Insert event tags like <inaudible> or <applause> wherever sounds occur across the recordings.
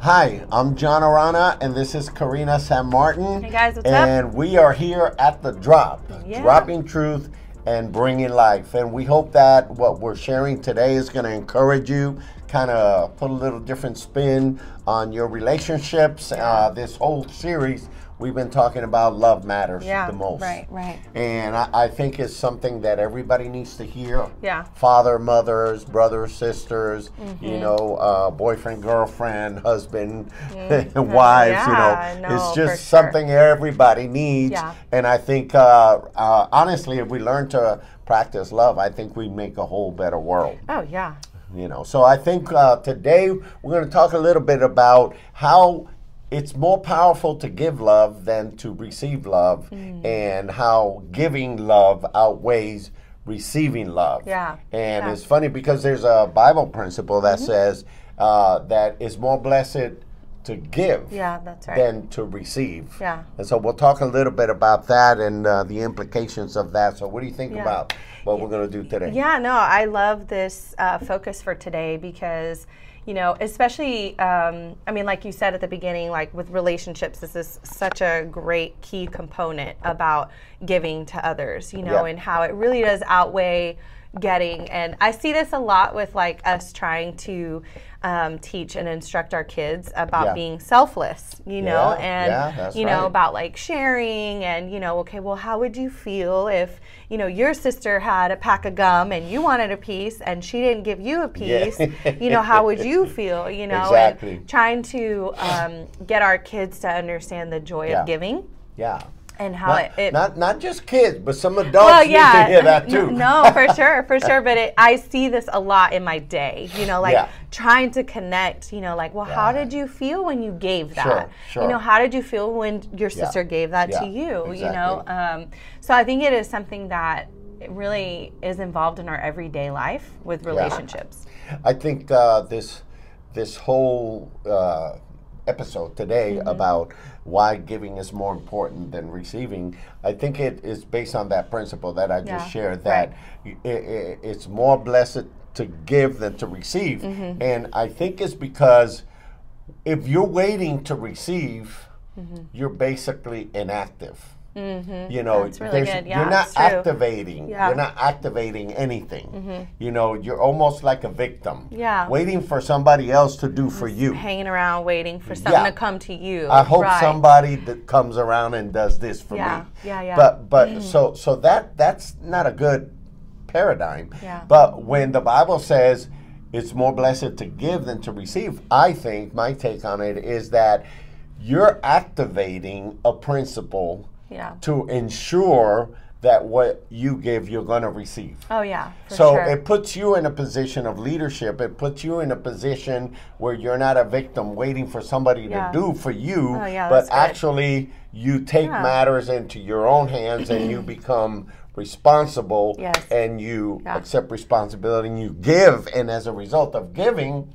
Hi, I'm John Arana, and this is Karina San Martin. Hey guys, what's up? and we are here at the drop, Yeah. dropping truth and bringing life. And we hope that what we're sharing today is going to encourage you, kind of put a little different spin on your relationships. Uh, this whole series, we've been talking about love matters Yeah, the most. right, right. And I, I think it's something that everybody needs to hear. Yeah. Father, mothers, brothers, sisters, Mm-hmm. you know, uh, boyfriend, girlfriend, husband, <laughs> wives, you know. no, it's just sure. something everybody needs. Yeah. And I think, uh, uh, honestly, if we learn to practice love, I think we make a whole better world Oh yeah. you know so i think uh, today we're going to talk a little bit about how it's more powerful to give love than to receive love Mm. and how giving love outweighs receiving love Yeah, and yeah. Mm-hmm. it's funny because there's a bible principle that says uh, that it's more blessed to give Yeah, that's right. than to receive Yeah. and so we'll talk a little bit about that and uh, the implications of that so what do you think Yeah. about what we're going to do today Yeah, no, I love this uh, focus for today because, you know, especially, um, I mean, like you said at the beginning, like with relationships, this is such a great key component about giving to others, you know, Yeah. and how it really does outweigh getting. And I see this a lot with like us trying to um, teach and instruct our kids about Yeah. being selfless, you know, Yeah, and, you know, right. about like sharing and, you know, okay, well, how would you feel if, you know, your sister had a pack of gum and you wanted a piece and she didn't give you a piece? you know, how would you feel, you <laughs> know? Exactly. Trying to um, get our kids to understand the joy Yeah. of giving yeah and how not, it, it not not just kids, but some adults well, need to hear that <laughs> too. No, for sure, for sure. But it, I see this a lot in my day. You know, like Yeah. trying to connect. You know, like, well, how did you feel when you gave that? Sure, sure. You know, how did you feel when your sister gave that to Yeah, you? You know, um, so I think it is something that really is involved in our everyday life with relationships. I think uh, this this whole uh, episode today Mm-hmm. about why giving is more important than receiving, I think it is based on that principle that I just Yeah, shared that i i it's more blessed to give than to receive, Mm-hmm. and I think it's because if you're waiting to receive, Mm-hmm. you're basically inactive. Mm-hmm. You know, really good. Yeah, you're not activating. Yeah. You're not activating anything. Mm-hmm. You know, you're almost like a victim. Yeah. Waiting for somebody else to do for you. Hanging around waiting for mm-hmm. something Yeah. to come to you. I hope Right. somebody that comes around and does this for Yeah, me. yeah, yeah. But but mm. so so that that's not a good paradigm. Yeah. But when the Bible says it's more blessed to give than to receive, I think my take on it is that you're activating a principle Yeah. to ensure that what you give you're going to receive. Oh yeah. For So sure. it puts you in a position of leadership. It puts you in a position where you're not a victim waiting for somebody Yeah. to do for you, Oh, yeah, but good. actually you take Yeah. matters into your own hands and you <clears throat> become responsible Yes. and you accept responsibility and you give and as a result of giving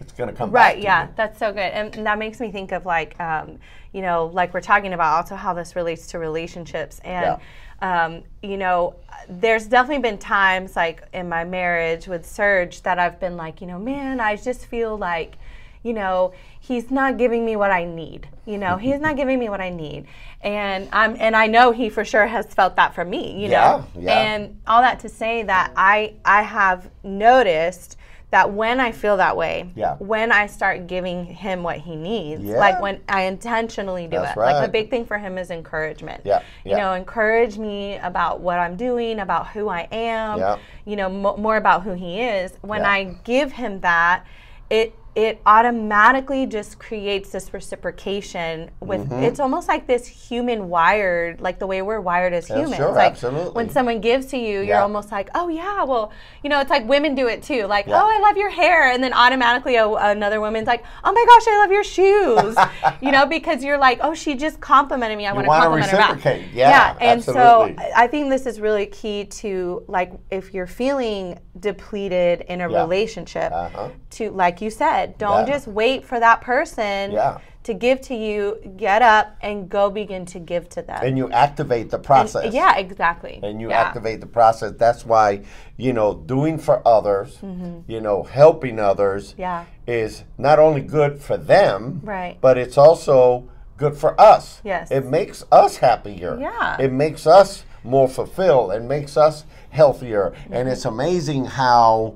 it's going to come back Right, yeah, you. that's so good. And that makes me think of like, um, you know, like we're talking about also how this relates to relationships. And, um, you know, there's definitely been times like in my marriage with Serge that I've been like, you know, man, I just feel like, you know, he's not giving me what I need. You know, he's not giving me what I need. And I'm and I know he for sure has felt that from me, you know. Yeah, yeah. And all that to say that I I have noticed that when I feel that way, Yeah. when I start giving him what he needs, Yeah. like when I intentionally do That's it. Like the big thing for him is encouragement. Yeah, You know, encourage me about what I'm doing, about who I am. You know, mo- more about who he is. When. I give him that, it it automatically just creates this reciprocation with Mm-hmm. it's almost like this human wired like the way we're wired as Yeah, humans sure, like absolutely. when someone gives to you you're almost like oh yeah well you know it's like women do it too like Yeah. oh i love your hair and then automatically a, another woman's like oh my gosh i love your shoes <laughs> you know because you're like oh she just complimented me i want to compliment her back reciprocate. Yeah, and so absolutely. I- i think this is really key to like if you're feeling depleted in a Yeah. relationship Uh-huh. to like you said don't Yeah. just wait for that person Yeah. to give to you, get up and go begin to give to them. And you activate the process. And, yeah, exactly. And you yeah. activate the process. That's why, you know, doing for others, you know, helping others Mm-hmm. Yeah. is not only good for them, Right. but it's also good for us. Yes. It makes us happier. Yeah. It makes us more fulfilled. It makes us healthier. And Mm-hmm. it's amazing how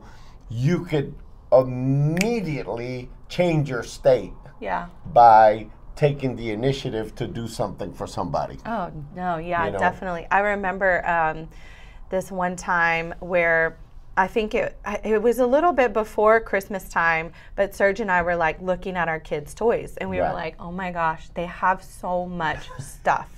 you could immediately change your state Yeah. by taking the initiative to do something for somebody. Oh no, yeah, You know? definitely. I remember um, this one time where I think it it was a little bit before Christmas time, but Serge and I were like looking at our kids' toys, and we Right. were like, "Oh my gosh, they have so much stuff."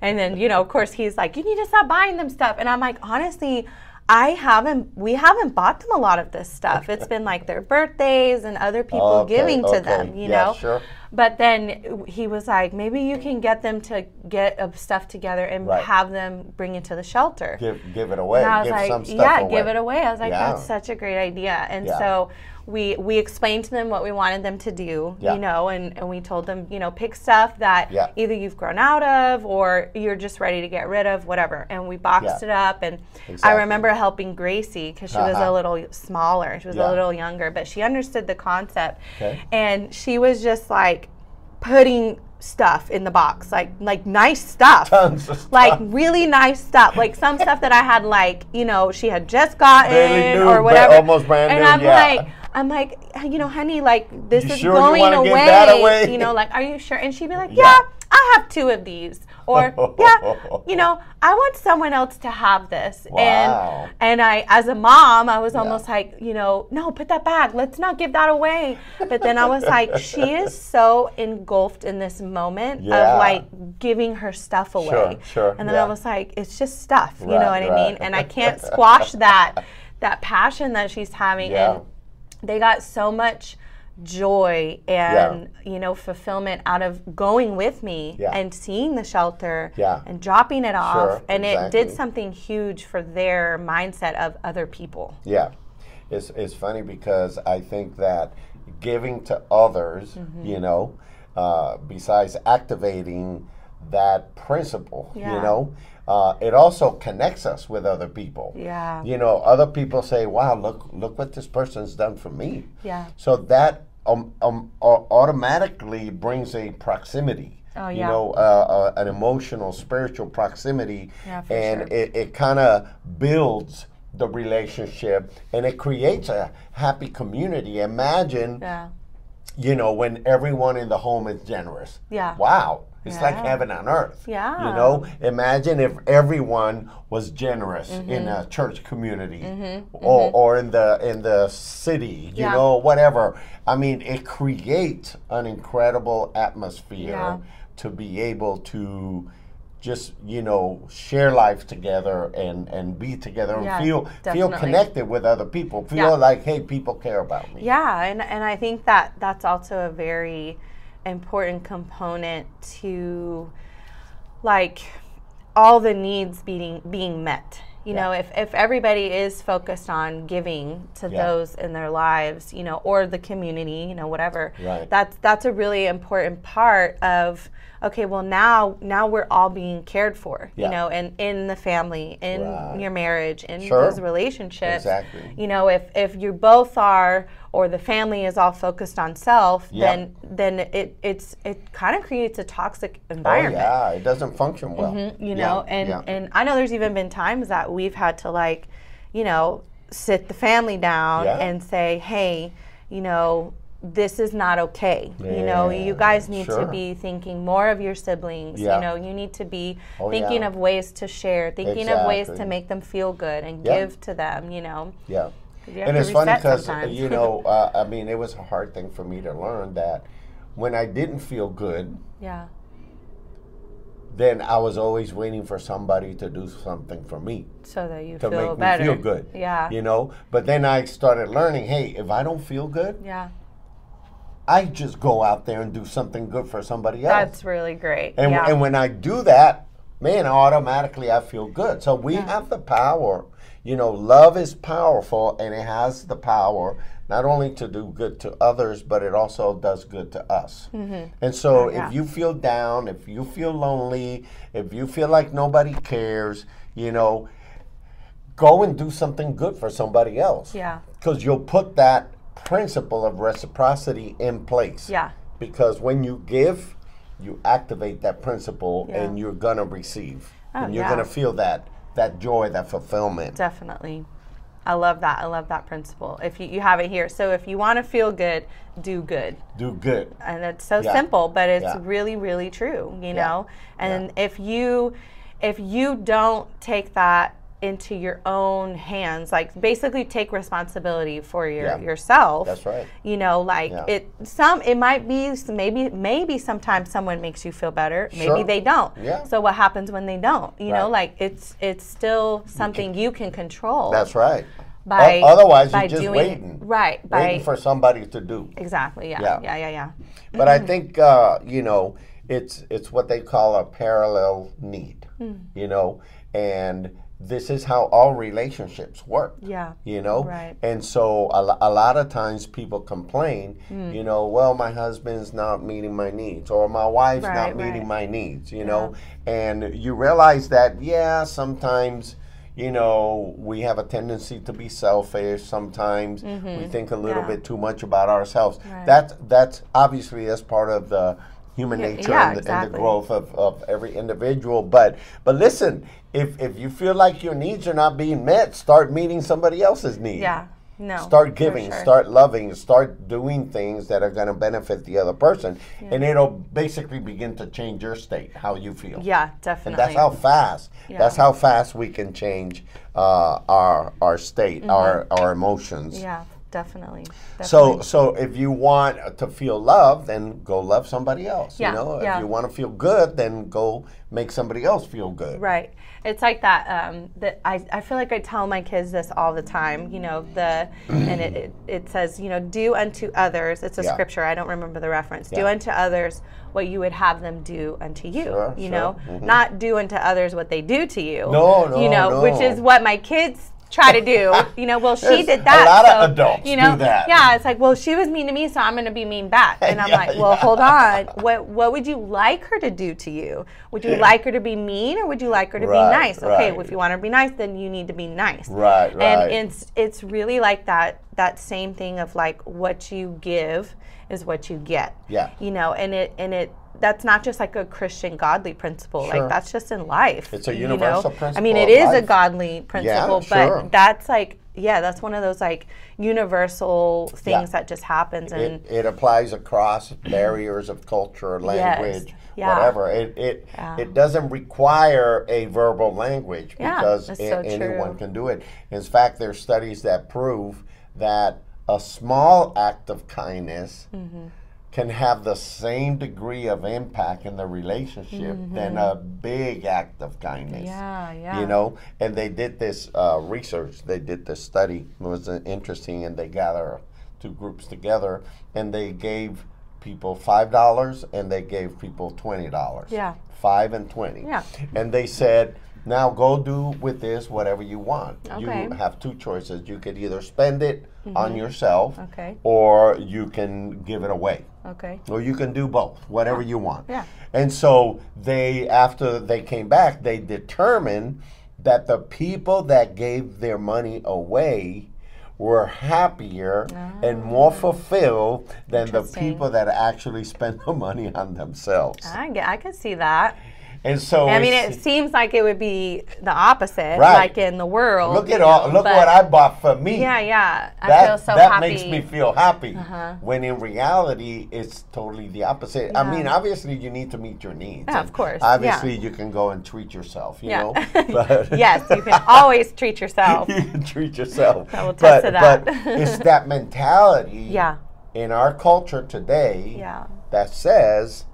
and then you know, of course, he's like, "You need to stop buying them stuff," and I'm like, honestly. I haven't. We haven't bought them a lot of this stuff. It's been like their birthdays and other people Okay, giving to okay. them. You Yeah, know. sure. But then he was like, maybe you can get them to get uh, stuff together and Right. have them bring it to the shelter. Give give it away. and I was give like, some stuff yeah, away. give it away. I was like, Yeah. that's such a great idea. And Yeah. so we we explained to them what we wanted them to do, Yeah. you know, and, and we told them, you know, pick stuff that Yeah. either you've grown out of or you're just ready to get rid of, whatever. And we boxed Yeah. it up. And I remember helping Gracie because she was Uh-huh. a little smaller. She was a little younger, but she understood the concept. Okay. And she was just like putting stuff in the box, like like nice stuff. Tons of stuff. Like really nice stuff, like some stuff that I had, like you know, she had just gotten or whatever, almost brand and new, I'm yeah. like, I'm like, you know, honey, like this You is sure going wanna away. away? You know, like, are you sure? And she'd be like, Yeah. yeah, I have two of these, or <laughs> yeah, you know, I want someone else to have this. Wow. And and I, as a mom, I was almost like, you know, no, put that back. Let's not give that away. But then I was like, <laughs> she is so engulfed in this moment Yeah. of like giving her stuff away. sure, sure. And then yeah. I was like, it's just stuff. You Right, know what I mean? And I can't squash that <laughs> that passion that she's having. Yeah. And they got so much joy and you know fulfillment out of going with me Yeah. and seeing the shelter Yeah. and dropping it off. And it did something huge for their mindset of other people. Yeah, it's it's funny because I think that giving to others, Mm-hmm. you know, uh, besides activating that principle, you know, uh, it also connects us with other people. Yeah. You know, other people say, "Wow, look look what this person's done for me." Yeah. So that um, um, automatically brings a proximity. Oh, yeah. You know, uh, uh, an emotional, spiritual proximity, Yeah, for and sure. it, it kind of builds the relationship and it creates a happy community. Imagine, yeah you know, when everyone in the home is generous. Yeah. Wow. It's like heaven on earth. Yeah. You know, imagine if everyone was generous Mm-hmm. in a church community or, or in the in the city, you Yeah. know, whatever. I mean, it creates an incredible atmosphere Yeah. to be able to just, you know, share life together and and be together and Yeah, feel feel definitely. connected with other people. Feel Yeah. like, hey, people care about me. Yeah, and, and I think that that's also a very important component to like all the needs being being met. You know, if, if everybody is focused on giving to Yeah. those in their lives, you know, or the community, you know, whatever, Right. that's that's a really important part of okay, well now now we're all being cared for, Yeah. you know, and in the family, in Right. your marriage, in Sure. those relationships. Exactly. You know, if if you both are or the family is all focused on self, Yep. then then it it's it kind of creates a toxic environment. Oh, yeah, it doesn't function well. Mm-hmm, you know, and yeah. and I know there's even been times that we've had to like, you know, sit the family down Yeah. and say, "Hey, you know, this is not okay. you know, you guys need sure. to be thinking more of your siblings. Yeah. You know, you need to be Oh, thinking yeah. of ways to share, thinking of ways to make them feel good and Yeah. give to them, you know. Yeah. And it's funny because, you know, <laughs> uh, I mean, it was a hard thing for me to learn that when I didn't feel good, Yeah. then I was always waiting for somebody to do something for me So that you to feel make better. me feel good. Yeah. You know? But then I started learning hey, if I don't feel good, Yeah. I just go out there and do something good for somebody else. That's really great. And, yeah. and when I do that, man, automatically I feel good. So we have the power, you know, love is powerful and it has the power not only to do good to others, but it also does good to us. Mm-hmm. And so Oh, yeah. if you feel down, if you feel lonely, if you feel like nobody cares, you know, go and do something good for somebody else. Yeah. Because you'll put that principle of reciprocity in place. Yeah. Because when you give, you activate that principle Yeah. and you're gonna receive. Oh, and you're yeah. gonna feel that that joy, that fulfillment. Definitely. I love that. I love that principle. If you, you have it here. So if you want to feel good, do good. Do good. And it's so Yeah. simple, but it's Yeah. really, really true, you Yeah. know? And if you if you don't take that into your own hands, like basically take responsibility for your Yeah. yourself. That's right. You know, like Yeah. it some it might be maybe maybe sometimes someone makes you feel better, maybe Sure. they don't. Yeah. So what happens when they don't? You know, like it's it's still something you can control That's right. by O- otherwise, by you're just doing waiting. right by Waiting for somebody to do. exactly yeah Yeah. yeah yeah yeah, But I think uh, you know it's it's what they call a parallel need. Hmm. You know, and this is how all relationships work. Yeah. You know, Right. and so a, a lot of times people complain. Hmm. You know, well, my husband's not meeting my needs, or my wife's Right, not meeting right. my needs. You know, and you realize that yeah, sometimes. You know, we have a tendency to be selfish. Sometimes we think a little Mm-hmm. Yeah. bit too much about ourselves. Right. That's that's obviously that's part of the human nature yeah, and, the, and the growth of, of every individual. But but listen, if if you feel like your needs are not being met, start meeting somebody else's needs. yeah no Start giving, sure. start loving, start doing things that are going to benefit the other person, and it'll basically begin to change your state, how you feel. yeah definitely. And that's how fast. That's how fast we can change uh, our our state, our our emotions. Yeah definitely, So, definitely. so if you want to feel loved, then go love somebody else. Yeah, You know, yeah. if you want to feel good, then go make somebody else feel good. Right. It's like that. Um, that I, I feel like I tell my kids this all the time. You know the <clears throat> and it, it, it says you know do unto others. It's a Yeah. scripture. I don't remember the reference. Do unto others what you would have them do unto you. Sure, you sure. know, Mhm. not do unto others what they do to you. No, no, You know, which is what my kids try to do. <laughs> you know, well she did a that. lot of so, adults you know, do that. Yeah, it's like well she was mean to me, so I'm going to be mean back. And I'm <laughs> Yeah, like, well, yeah. hold on. <laughs> What what would you like her to do to you? Would you like her to be mean or would you like her to Right, be nice? Okay, right. if you want her to be nice, then you need to be nice. Right, right. And it's it's really like that that same thing of like what you give is what you get. Yeah. You know, and it and it that's not just like a Christian godly principle. Sure. Like that's just in life. It's a you universal know? I principle mean, of it is a godly principle, sure. but that's like yeah, that's one of those like universal things Yeah. that just happens and It, it applies across barriers of culture, language, Yeah. whatever. It it, Yeah. it doesn't require a verbal language because a- so anyone can do it. In fact, there's studies that prove that a small act of kindness Mm-hmm. Can have the same degree of impact in the relationship than a big act of kindness. Mm-hmm. yeah, yeah. You know, and they did this uh, research. They did this study. It was uh, interesting, and they gather two groups together, and they gave people five dollars, and they gave people twenty dollars. Yeah. Five and twenty. Yeah. And they said, now go do with this whatever you want. Okay. You have two choices. You could either spend it on yourself, Mm-hmm. Okay. or you can give it away Okay. or you can do both, whatever you want. Yeah. And so they, after they came back, they determined that the people that gave their money away were happier and more fulfilled than the Ah. People that actually spent <laughs> the money on themselves. I get I can see that. And so I mean, it seems like it would be the opposite, Right. like in the world. look at all know, look what I bought for me. Yeah, yeah. I that, feel so that happy. makes me feel happy. Uh-huh. When in reality, it's totally the opposite. I mean, obviously, you need to meet your needs. Yeah, of course, yeah. Obviously, you can go and treat yourself. You yeah. know, <laughs> <laughs> yes, you can always treat yourself. <laughs> you can treat yourself. I will but, to that. but it's that mentality Yeah. in our culture today Yeah. that says,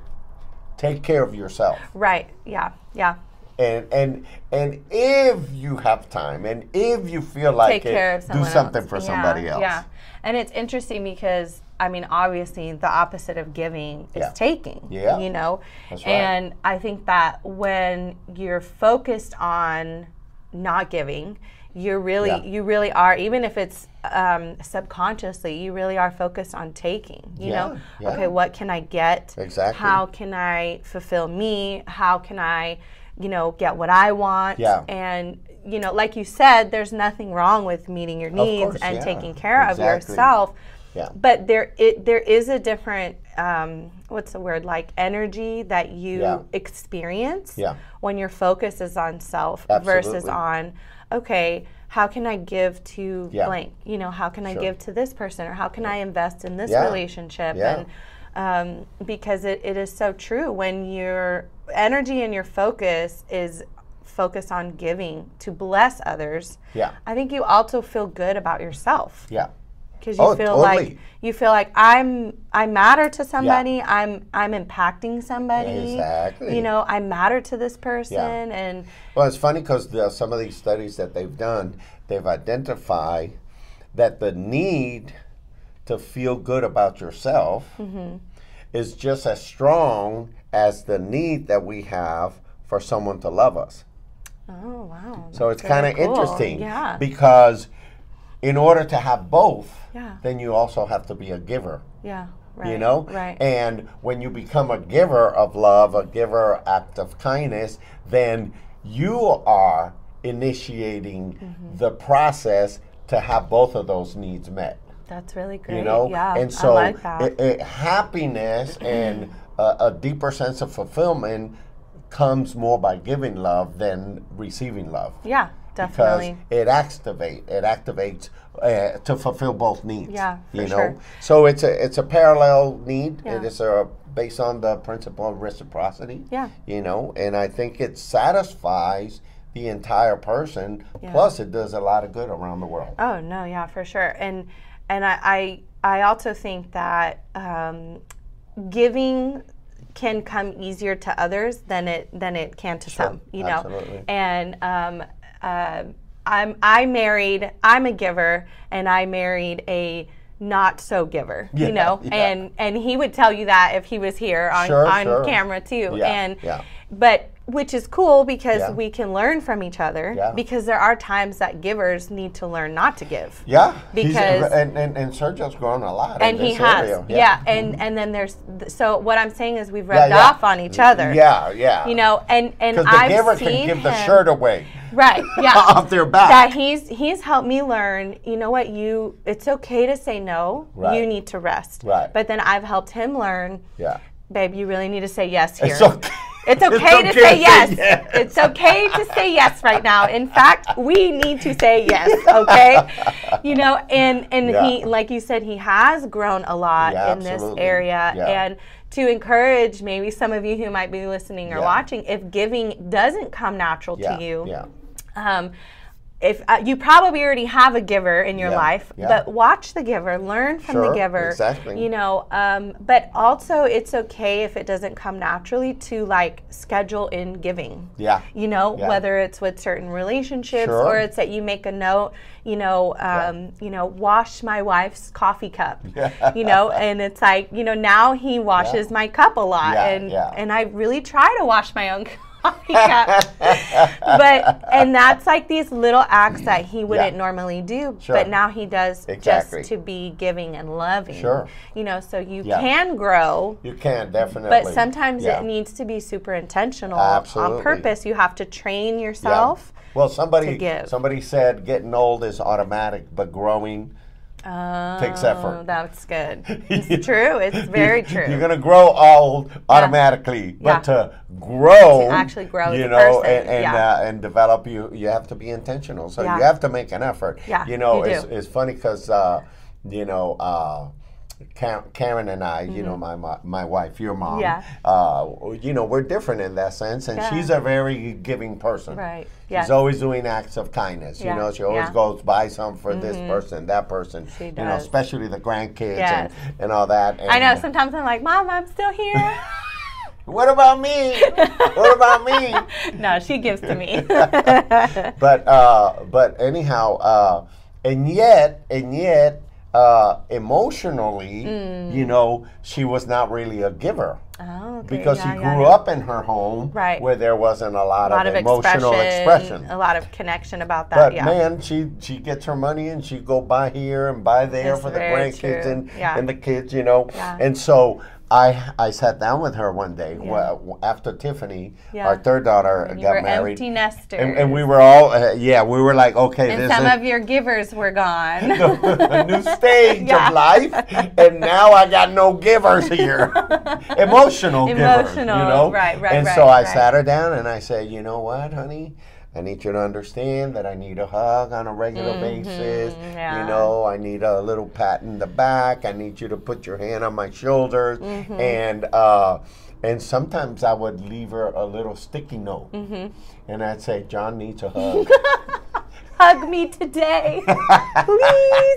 take care of yourself. Right. Yeah. Yeah. And and and if you have time and if you feel like it, do something else. for Yeah, somebody else. Yeah. And it's interesting because I mean, obviously, the opposite of giving is Yeah. taking. Yeah. You know, That's right. and I think that when you're focused on not giving, you're really Yeah. you really are even if it's um, subconsciously you really are focused on taking you know Yeah, yeah. okay what can i get Exactly. how can i fulfill me how can i you know get what i want Yeah. and you know like you said there's nothing wrong with meeting your needs course, and yeah. taking care of yourself Yeah. but there it there is a different um, what's the word like energy that you Yeah. experience Yeah. when your focus is on self versus on okay how can i give to Yeah. blank you know how can i Sure. give to this person or how can i invest in this relationship and um, because it, it is so true when your energy and your focus is focused on giving to bless others Yeah. i think you also feel good about yourself Yeah. Because you Oh, feel like you feel like I'm I matter to somebody. I'm I'm impacting somebody. Exactly. You know, I matter to this person, and Well, it's funny because some of these studies that they've done, they've identified that the need to feel good about yourself Mm-hmm. is just as strong as the need that we have for someone to love us. oh wow. So it's kind of cool. interesting Yeah. because in order to have both, Yeah. then you also have to be a giver. yeah. Right. you know Right. and when you become a giver of love a giver act of kindness then you are initiating Mm-hmm. the process to have both of those needs met that's really great. you know Yeah. and so I like that. It, it- happiness and a, a deeper sense of fulfillment comes more by giving love than receiving love yeah. Because Definitely. it activate it activates uh, to fulfill both needs. Yeah, you for know. sure. So it's a it's a parallel need. It Yeah. is a based on the principle of reciprocity. Yeah. You know, and I think it satisfies the entire person. Yeah. Plus, it does a lot of good around the world. Oh no, yeah, for sure. And and I I, I also think that um, giving can come easier to others than it than it can to some. You know, absolutely. and um, uh, I'm I married. I'm a giver, and I married a not so giver. Yeah, you know, yeah. and and he would tell you that if he was here on Sure, on sure. camera too. Yeah, and yeah. but which is cool because Yeah. we can learn from each other Yeah. because there are times that givers need to learn not to give Yeah, Because- and, and and Sergio's grown a lot. and he has area. yeah. and and then there's th- so what i'm saying is we've rubbed yeah. off on each other Yeah, yeah. you know and and because the i've giver seen can give the shirt away right <laughs> yeah off their back. that he's he's helped me learn you know what you it's okay to say no Right. you need to rest Right. but then i've helped him learn yeah. Babe you really need to say yes here It's okay. It's okay, to say yes. It's okay to say yes right now. In fact, we need to say yes, okay? You know, and and he like you said he has grown a lot Yeah, in this area Yeah. and to encourage maybe some of you who might be listening or Yeah. watching if giving doesn't come natural Yeah, to you. yeah. Um if uh, you probably already have a giver in your Yeah, life, yeah. but watch the giver, learn from the Sure, giver. exactly. You know, um, but also it's okay if it doesn't come naturally to like schedule in giving. Yeah. You know, Yeah. whether it's with certain relationships Sure. or it's that you make a note. You know, um, you know, wash my wife's coffee cup. <laughs> You know, and it's like you know now he washes my cup a lot, and and I really try to wash my own. <laughs> cup. <laughs> but and that's like these little acts that he wouldn't Yeah. normally do Sure. but now he does Exactly. just to be giving and loving Sure. you know so you Yeah. can grow You can definitely. but sometimes Yeah. it needs to be super intentional Absolutely. on purpose you have to train yourself Well, somebody give. somebody said getting old is automatic, but growing takes effort. Oh, that's good <laughs> it's true it's very true You're gonna grow old automatically, Yeah. but to grow, To actually grow you know, and and, yeah. uh, and develop, you you have to be intentional. So Yeah. you have to make an effort. Yeah, you know, you it's, it's funny because uh, you know. Uh, Karen and I, you know, my, my my wife, your mom, Mm-hmm. Yeah. uh, you know, we're different in that sense, and Yeah. she's a very giving person. Right. She's Yes. always doing acts of kindness. Yeah. You know, she always Yeah. Mm-hmm. goes buy some for this person, that person. She does. You know, especially the grandkids Yes. and, and all that. And, i know sometimes i'm like mom i'm still here <laughs> <laughs> What about me? what about me? no she gives to me <laughs> But uh, but anyhow, uh, and yet and yet, uh, emotionally, Mm. you know, she was not really a giver. Oh, okay. because yeah, he grew yeah. up in her home Right. where there wasn't a lot, A lot of emotional expression, expression. a lot of connection about that. But yeah. man, she she gets her money and she go buy here and buy there It's for the grandkids true. and, and the kids, you know. And so I I sat down with her one day well, after Tiffany, Yeah. our third daughter, And got were married. empty nesters. And, and we were all uh, yeah we were like okay And this some of your givers were gone. <laughs> a new <laughs> stage Yeah. of life and now I got no givers here <laughs> emotional givers you know right, right, and right, so I right. sat her down and I said you know what honey I need you to understand that I need a hug on a regular basis. Mm-hmm, yeah. You know, I need a little pat in the back. I need you to put your hand on my shoulders. Mm-hmm. And uh, and sometimes I would leave her a little sticky note, Mm-hmm. and I'd say, "John needs a <laughs> hug." Hug me today, <laughs> please.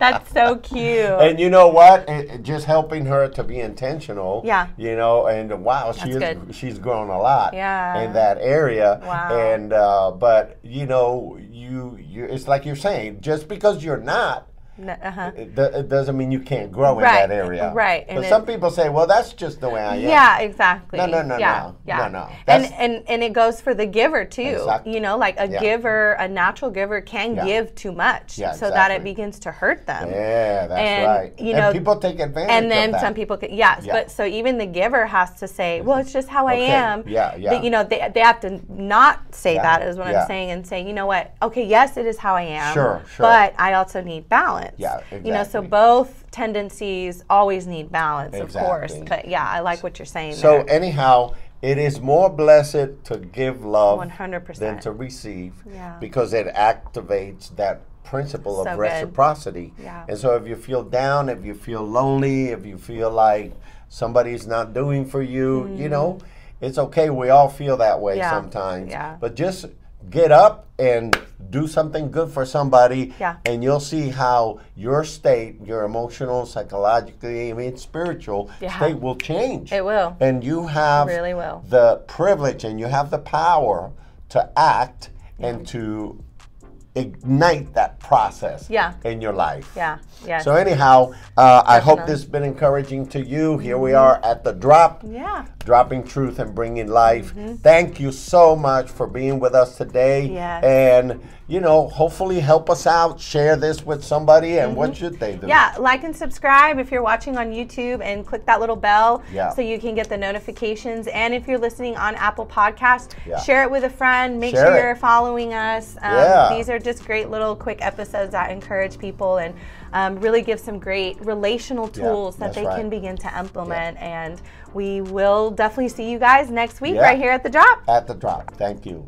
That's so cute. and you know what? It, it- just helping her to be intentional. Yeah. You know, and wow, she is, good. she's grown a lot. Yeah. In that area. Wow. And uh, but you know, you you it's like you're saying, just because you're not. N- uh-huh. It, it doesn't mean you can't grow Right, in that area. right, and But some people say, well, that's just the way I am. Yeah, exactly. No, no, no, yeah, no. yeah. No, no. And That's- and and it goes for the giver too. Exactly. You know, like a Yeah. giver, a natural giver can Yeah. give too much, Yeah, so that it begins to hurt them. Yeah, that's And, right. you and know, people take advantage of that. And then some people can, yes, Yeah. but so even the giver has to say, well, it's just how I Okay, am. yeah, yeah. That, you know, they, they have to not say that, is what. I'm saying, and say, you know what, okay, yes, it is how I am. Sure, sure. But I also need balance. Yeah, You know, so both tendencies always need balance, of course. But yeah, I like what you're saying. So there. anyhow, it is more blessed to give love 100%. than to receive Yeah. because it activates that principle So of reciprocity. Yeah. And so if you feel down, if you feel lonely, if you feel like somebody's not doing for you, you mm. know, it's okay. We all feel that way. Yeah. sometimes. Yeah. But just get up and do something good for somebody Yeah. and you'll see how your state, your emotional, psychologically, I mean spiritual Yeah. state will change It will. and you have Really will. the privilege and you have the power to act and to ignite that process Yeah. in your life. Yeah. Yes. So anyhow, uh, I hope this has been encouraging to you. Here we are at the drop, yeah. dropping truth and bringing life. Thank you so much for being with us today. Yes. And you know, hopefully help us out. Share this with somebody, and what should they do? Mm-hmm. Yeah, like and subscribe if you're watching on YouTube and click that little bell Yeah. so you can get the notifications. And if you're listening on Apple Podcast, Yeah. share it with a friend. Make Share sure it. you're following us. Um, Yeah. These are just great little quick episodes that encourage people and um, really give some great relational tools that they right. can begin to implement. And we will definitely see you guys next week Yeah. right here at the drop. At the drop. Thank you.